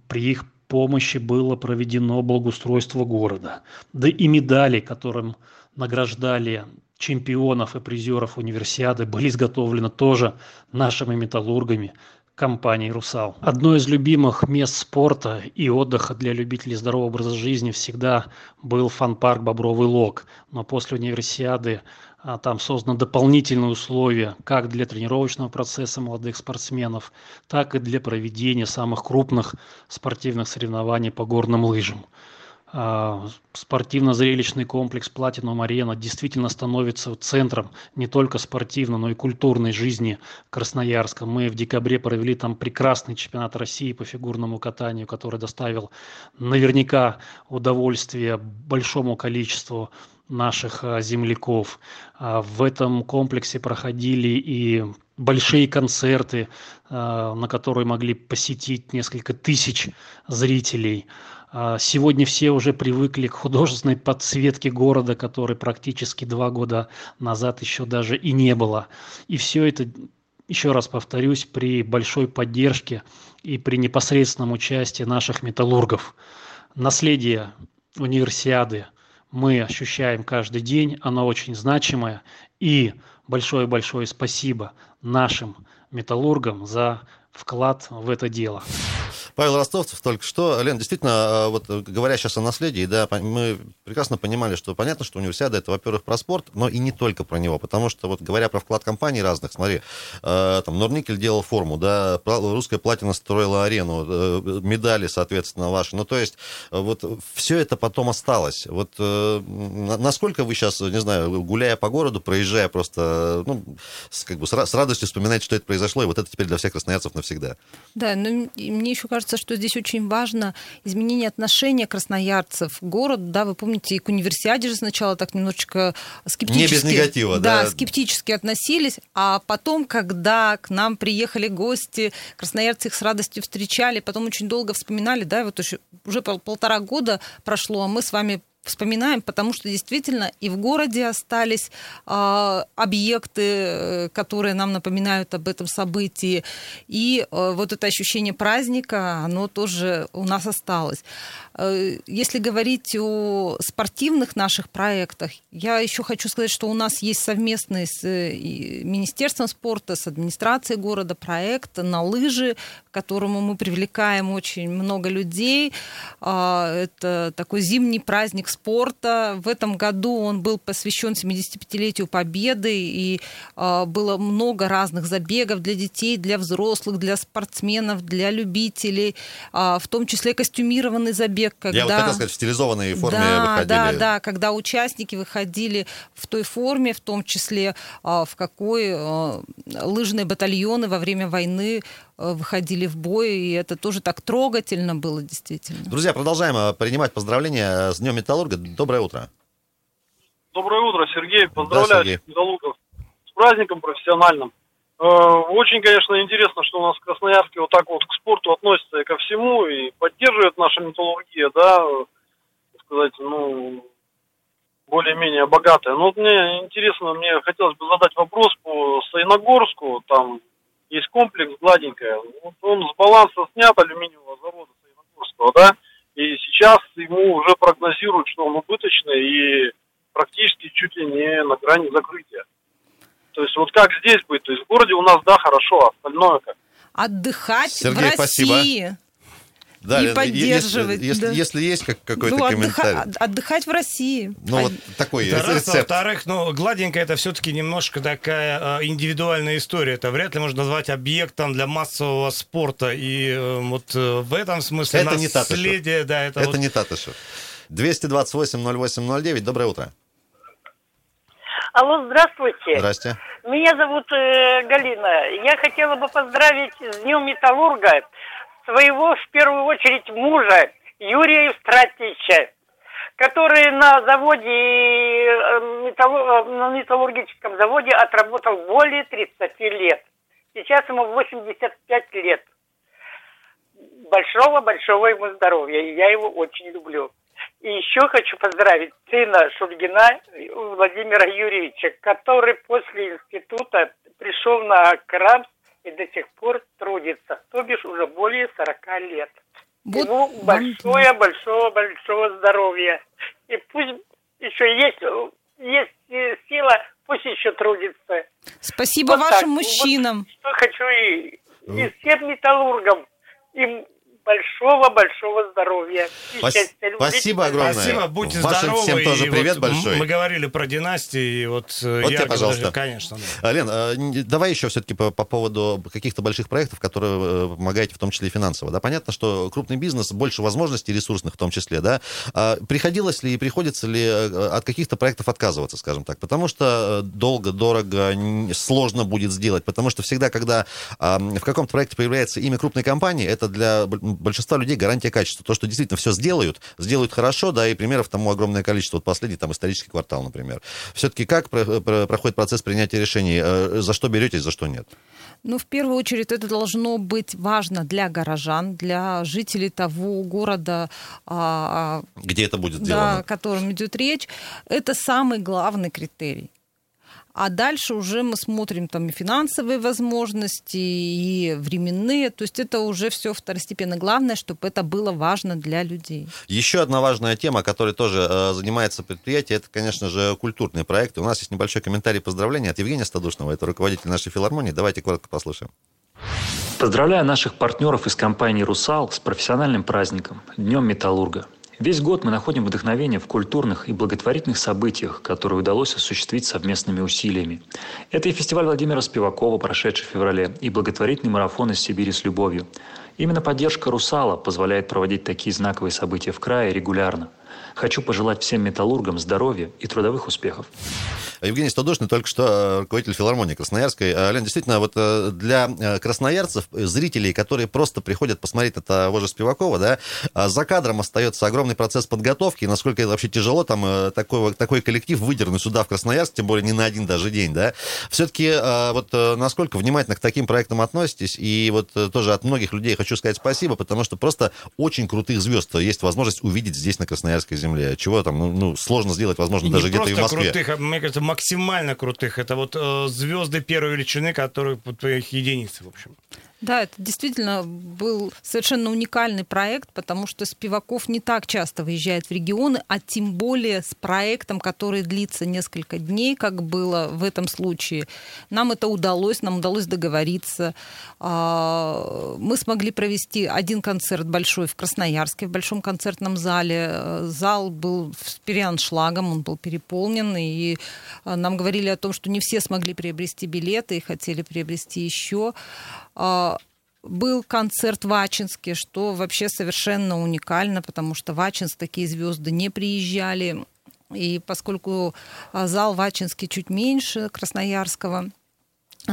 При их помощи было проведено благоустройство города. Да и медали, которым награждали чемпионов и призеров универсиады, были изготовлены тоже нашими металлургами компании «Русал». Одно из любимых мест спорта и отдыха для любителей здорового образа жизни всегда был фан-парк «Бобровый лог». Но после универсиады а, там созданы дополнительные условия как для тренировочного процесса молодых спортсменов, так и для проведения самых крупных спортивных соревнований по горным лыжам. А, Спортивно-зрелищный комплекс «Платинум Арена» действительно становится центром не только спортивной, но и культурной жизни Красноярска. Мы в декабре провели там прекрасный чемпионат России по фигурному катанию, который доставил наверняка удовольствие большому количеству наших а, земляков. А, В этом комплексе проходили и большие концерты, а, на которые могли посетить несколько тысяч зрителей. Сегодня все уже привыкли к художественной подсветке города, которой практически два года назад еще даже и не было. И все это, еще раз повторюсь, при большой поддержке и при непосредственном участии наших металлургов. Наследие универсиады мы ощущаем каждый день, оно очень значимое. И большое-большое спасибо нашим металлургам за вклад в это дело.
Павел Ростовцев только что. Лен, действительно, э, вот э, говоря сейчас о наследии, да, мы прекрасно понимали, что понятно, что универсиада это, во-первых, про спорт, но и не только про него, потому что вот говоря про вклад компаний разных, смотри, э, там Норникель делал форму, да, русская платина строила арену, медали, соответственно, ваши. Ну, то есть вот все это потом осталось. Вот на- насколько вы сейчас, не знаю, гуляя по городу, проезжая просто, ну, как бы с ра- с радостью вспоминаете, что это произошло, и вот это теперь для всех красноярцев навсегда.
Да, но и мне еще кажется, что здесь очень важно изменение отношения красноярцев к городу. Да, вы помните, и к универсиаде же сначала так немножечко скептически...
Не без негатива, да.
скептически относились, а потом, когда к нам приехали гости, красноярцы их с радостью встречали, потом очень долго вспоминали, да, вот уже, уже пол- полтора года прошло, а мы с вами вспоминаем, потому что действительно и в городе остались а, объекты, э, которые нам напоминают об этом событии, и э, вот это ощущение праздника, оно тоже у нас осталось. Э, Если говорить о спортивных наших проектах, я еще хочу сказать, что у нас есть совместный с э, Министерством спорта, с администрацией города проект на лыжи, к которому мы привлекаем очень много людей. А, Это такой зимний праздник спорта. В этом году он был посвящен 75-летию Победы, и а, было много разных забегов для детей, для взрослых, для спортсменов, для любителей, а, в том числе костюмированный забег, когда...
Я вот хотел сказать, в стилизованной форме
да,
выходили.
Да, да, когда участники выходили в той форме, в том числе в какой лыжные батальоны во время войны выходили в бой, и это тоже так трогательно было, действительно.
Друзья, продолжаем э, принимать поздравления с Днем Металлурга. Доброе утро.
Доброе утро, Сергей. Поздравляю
Сергей.
всех металлургов с праздником профессиональным. Э, Очень, конечно, интересно, что у нас в Красноярске вот так вот к спорту относятся и ко всему, и поддерживает наша металлургия, да, э, сказать, ну, более-менее богатая. Но вот мне интересно, мне хотелось бы задать вопрос по Саиногорску, там есть комплекс гладенькая, вот он с баланса снят алюминиевого завода Саиногорского, да, и сейчас ему уже прогнозируют, что он убыточный и практически чуть ли не на грани закрытия. То есть вот как здесь быть? То есть в городе у нас, да, хорошо, а остальное как?
Отдыхать
Сергей,
в
спасибо. Да,
И поддерживать,
Если, если,
да.
если есть как, какой-то
Ну,
комментарий.
отдыха- отдыхать в России.
Ну, вот такой
Это раз, а
рецепт.
во-вторых, ну, гладенькая это все-таки немножко такая э, индивидуальная история. Это вряд ли можно назвать объектом для массового спорта. И э, вот э, в этом смысле
Это не Татышев.
наследие, да, это,
Это
вот-
не Татышев. 228-08-09. Доброе утро.
Алло, здравствуйте.
Здрасте.
Меня зовут э, Галина. Я хотела бы поздравить с Днем Металлурга своего, в первую очередь, мужа Юрия Евстратича, который на заводе, э, э, на металлургическом заводе отработал более 30 лет. Сейчас ему 85 лет. Большого-большого ему здоровья. и Я его очень люблю. И еще хочу поздравить сына Шульгина Владимира Юрьевича, который после института пришел на КРАМС и до сих пор трудится, то бишь уже более 40 лет.
Вот
Ему большое-большого-большого здоровья. И пусть еще есть, есть сила, пусть еще трудится.
Спасибо
Вот
вашим
так. Вот
мужчинам.
Что хочу и, и всем металлургам. Им большого-большого здоровья. И
Спас-
счастья, любви.
спасибо огромное.
Спасибо, будьте
Вашим
здоровы.
всем тоже
И
привет
вот
большой.
Мы говорили про династии, и вот, э,
Вот тебе,
ярко
пожалуйста.
даже- конечно. да.
А, Лен, а, давай еще все-таки по, по поводу каких-то больших проектов, которые э, помогаете, в том числе и финансово. Да, понятно, что крупный бизнес больше возможностей ресурсных в том числе, да. А приходилось ли и приходится ли э, от каких-то проектов отказываться, скажем так, потому что долго, дорого, сложно будет сделать, потому что всегда, когда в каком-то проекте появляется имя крупной компании, это для большинства людей гарантия качества. То, что действительно все сделают, сделают хорошо, да, и примеров тому огромное количество. Вот последний там исторический квартал, например. Все-таки как про- про- проходит процесс принятия решений? Э, За что беретесь, за что нет?
Ну, в первую очередь, это должно быть важно для горожан, для жителей того города, а, а,
Где это будет
да,
сделано?
о котором идет речь. Это самый главный критерий. А дальше уже мы смотрим там и финансовые возможности, и временные. То есть это уже все второстепенно. Главное, чтобы это было важно для людей.
Еще одна важная тема, которой тоже э, занимается предприятие, это, конечно же, культурные проекты. У нас есть небольшой комментарий поздравления от Евгения Стадушного, это руководитель нашей филармонии. Давайте коротко послушаем.
Поздравляю наших партнеров из компании «Русал» с профессиональным праздником – Днем Металлурга. Весь год мы находим вдохновение в культурных и благотворительных событиях, которые удалось осуществить совместными усилиями. Это и фестиваль Владимира Спивакова, прошедший в феврале, и благотворительный марафон из Сибири с любовью. Именно поддержка «Русала» позволяет проводить такие знаковые события в крае регулярно. Хочу пожелать всем металлургам здоровья и трудовых успехов.
Евгений Стодошный только что э, руководитель филармонии Красноярской. Э, Лен, действительно, вот э, для красноярцев, зрителей, которые просто приходят посмотреть на того же Спивакова, да, за кадром остается огромный процесс подготовки, насколько это вообще тяжело там такой, такой коллектив выдернуть сюда, в Красноярск, тем более не на один даже день, да. Все-таки вот насколько внимательно к таким проектам относитесь, и вот тоже от многих людей хочу сказать спасибо, потому что просто очень крутых звезд есть возможность увидеть здесь, на Красноярской земле. Чего там, ну, ну сложно сделать, возможно, даже где-то и в Москве.
крутых, а, мне кажется, максимально крутых. Это вот э, звезды первой величины, которые вот, их единицы, в общем.
Да, это действительно был совершенно уникальный проект, потому что Спиваков не так часто выезжает в регионы, а тем более с проектом, который длится несколько дней, как было в этом случае. Нам это удалось, нам удалось договориться. А, мы смогли провести один концерт большой в Красноярске, в большом концертном зале. Зал был с переаншлагом, он был переполнен, и а, нам говорили о том, что не все смогли приобрести билеты и хотели приобрести еще. А, был концерт в Ачинске, что вообще совершенно уникально, потому что в Ачинск такие звезды не приезжали. И поскольку а, зал в Ачинске чуть меньше Красноярского,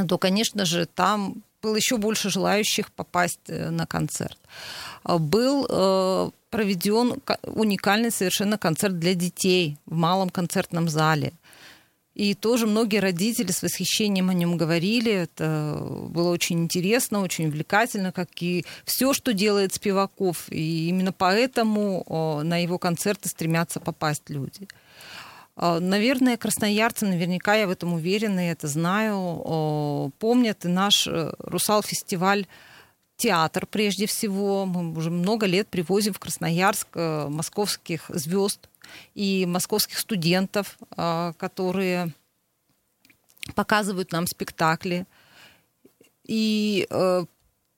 то, конечно же, там было еще больше желающих попасть э, на концерт. А, был э, проведен уникальный совершенно концерт для детей в малом концертном зале. И тоже многие родители с восхищением о нем говорили. Это было очень интересно, очень увлекательно, как и все, что делает Спиваков. И именно поэтому на его концерты стремятся попасть люди. А, наверное, красноярцы, наверняка я в этом уверена, я это знаю, помнят и наш э, «Русал-фестиваль» театр прежде всего. Мы уже много лет привозим в Красноярск э, московских звезд, и московских студентов, а, которые показывают нам спектакли. И э,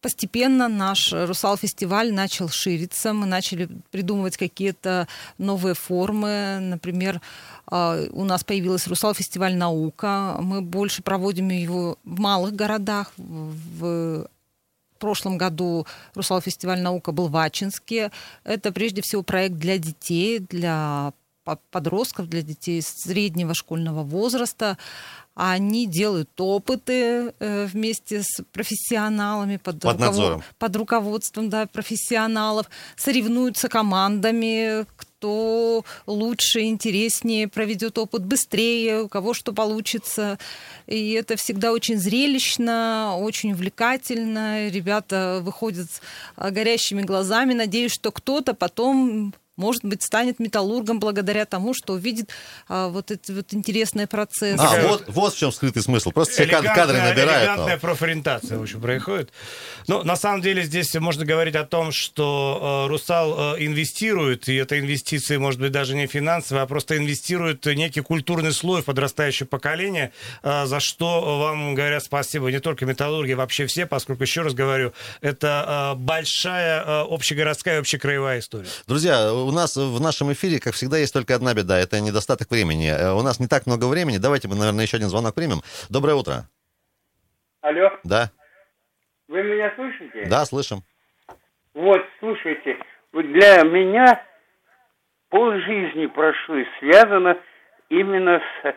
постепенно наш «Русал-фестиваль» начал шириться, мы начали придумывать какие-то новые формы. Например, а, у нас появилась «Русал-фестиваль наука». Мы больше проводим его в малых городах, в прошлом году «Русал-фестиваль наука» был в Ачинске. Это прежде всего проект для детей, для подростков, для детей среднего школьного возраста. Они делают опыты э, вместе с профессионалами под,
под, руковод...
под руководством да, профессионалов, соревнуются командами, кто лучше, интереснее проведет опыт быстрее, у кого что получится. И это всегда очень зрелищно, очень увлекательно. Ребята выходят с горящими глазами. Надеюсь, что кто-то потом может быть, станет металлургом благодаря тому, что увидит а, вот эти вот интересные процессы.
А, вот, вот в чем скрытый смысл. Просто все кадры набирают.
Элегантная профориентация, в общем, происходит. Ну, на самом деле, здесь можно говорить о том, что э, Русал э, инвестирует, и это инвестиции, может быть, даже не финансовые, а просто инвестирует некий культурный слой в подрастающее поколение, э, за что вам говорят спасибо не только металлурги, вообще все, поскольку, еще раз говорю, это э, большая э, общегородская, общекраевая история.
Друзья, у нас в нашем эфире, как всегда, есть только одна беда. Это недостаток времени. Э, у нас не так много времени. Давайте мы, наверное, еще один звонок примем. Доброе утро.
Алло.
Да.
Вы меня слышите?
Да, слышим.
Вот, слушайте, для меня полжизни прошло связано именно с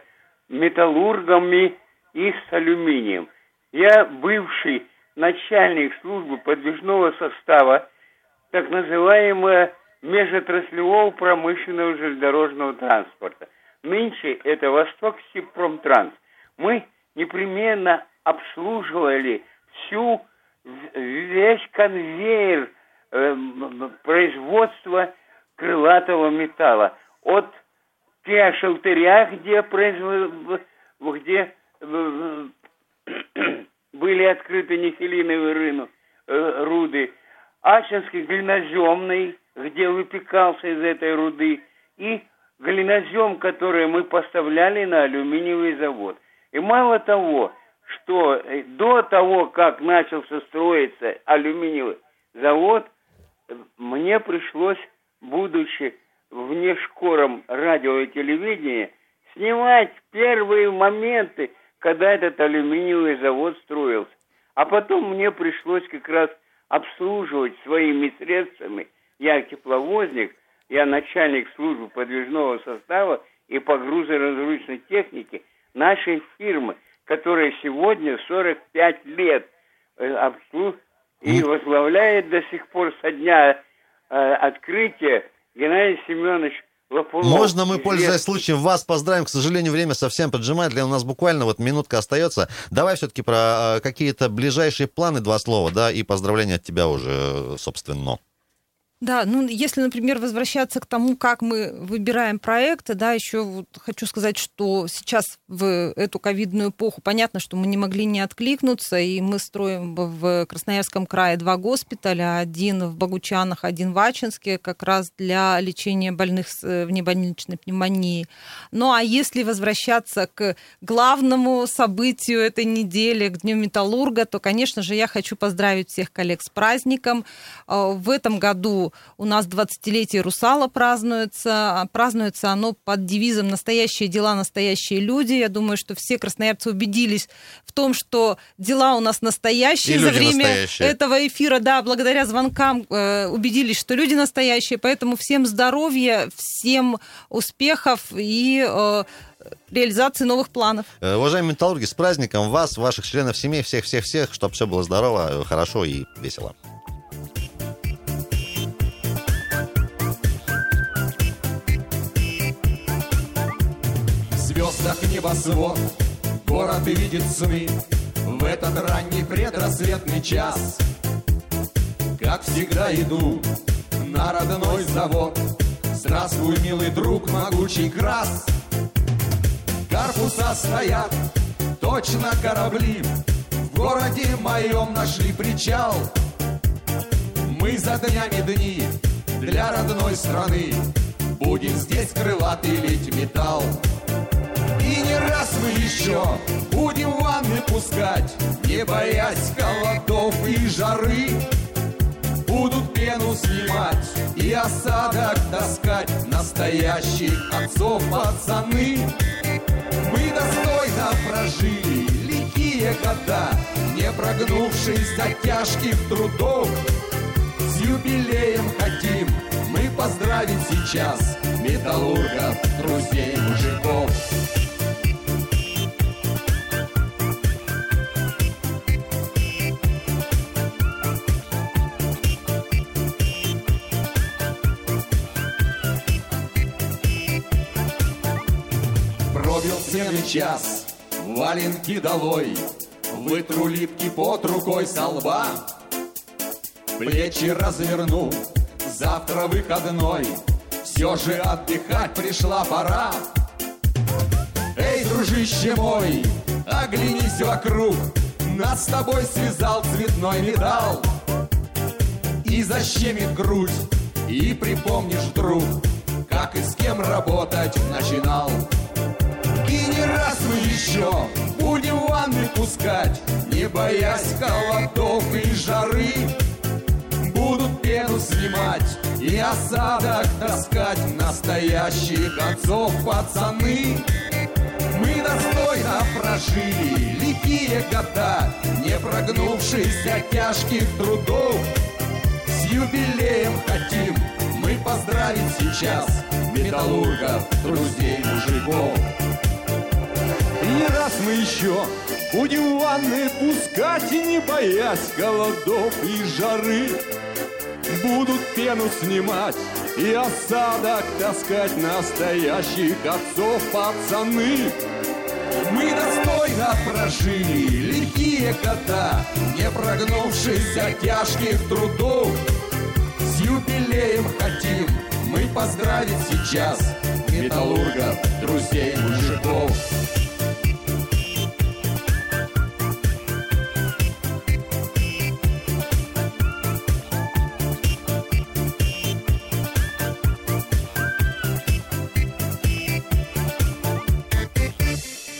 металлургами и с алюминием. Я бывший начальник службы подвижного состава, так называемая межотраслевого промышленного железнодорожного транспорта. Нынче это Восток Степромтранс. Мы непременно обслуживали всю, весь конвейер э, производства крылатого металла. От Киашелтеря, где, производ... где э, были открыты нефилиновые рынок, э, руды, Ачинский глиноземный, где выпекался из этой руды, и глинозем, который мы поставляли на алюминиевый завод. И мало того, что э, до того, как начался строиться алюминиевый завод, мне пришлось, будучи внешкором радио и телевидения, снимать первые моменты, когда этот алюминиевый завод строился. А потом мне пришлось как раз обслуживать своими средствами. Я тепловозник, я начальник службы подвижного состава и погрузно-разгрузочной техники нашей фирмы, которая сегодня 45 лет э, обслуж... и возглавляет до сих пор со дня э, открытия Геннадий Семенович Лопулов.
Можно мы, пользуясь случаем, вас поздравим? К сожалению, время совсем поджимает. Для у нас буквально вот минутка остается. Давай все-таки про э, какие-то ближайшие планы два слова, да, и поздравления от тебя уже, собственно.
Да, ну если, например, возвращаться к тому, как мы выбираем проекты, да, еще вот хочу сказать, что сейчас в эту ковидную эпоху понятно, что мы не могли не откликнуться, и мы строим в Красноярском крае два госпиталя, один в Богучанах, один в Ачинске, как раз для лечения больных с э, внебольничной пневмонией. Ну а если возвращаться к главному событию этой недели, к Дню Металлурга, то, конечно же, я хочу поздравить всех коллег с праздником. Э, В этом году у нас 20-летие Русала празднуется. Празднуется оно под девизом «Настоящие дела, настоящие люди». Я думаю, что все красноярцы убедились в том, что дела у нас настоящие
И
за время
настоящие.
этого эфира. Да, благодаря звонкам э, убедились, что люди настоящие. Поэтому всем здоровья, всем успехов и э, реализации новых планов.
Э, Уважаемые металлурги, с праздником вас, ваших членов семей, всех-всех-всех, чтобы все было здорово, хорошо и весело.
Звездах небосвод. Город видит сны В этот ранний предрассветный час. Как всегда иду на родной завод. Здравствуй, милый друг, могучий крас. Корпуса стоят, точно корабли. В городе моем нашли причал. Мы за днями дни для родной страны. Будем здесь крылатый лить металл и не раз мы еще будем ванны пускать, Не боясь холодов и жары. Будут пену снимать и осадок таскать Настоящих отцов пацаны. Мы достойно прожили лихие года, Не прогнувшись от тяжких трудов. С юбилеем хотим мы поздравить сейчас Металлургов, друзей, мужиков. Час, валенки долой, Вытру липкий под рукой со лба, Плечи разверну, завтра выходной, Все же отдыхать пришла пора. Эй, дружище мой, оглянись вокруг, Нас с тобой связал цветной металл. И защемит грудь, и припомнишь вдруг, Как и с кем работать начинал. И не раз мы еще будем ванны пускать, Не боясь холодов и жары. Будут пену снимать и осадок таскать Настоящих отцов пацаны. Мы достойно прожили лихие года, Не прогнувшись от тяжких трудов. С юбилеем хотим мы поздравить сейчас Металлургов, друзей, мужиков.
И раз мы еще будем ванны пускать И не боясь холодов и жары Будут пену снимать и осадок таскать Настоящих отцов пацаны
Мы достойно прожили лихие года, Не прогнувшись от тяжких трудов. С юбилеем хотим мы поздравить сейчас Металлургов, друзей, мужиков.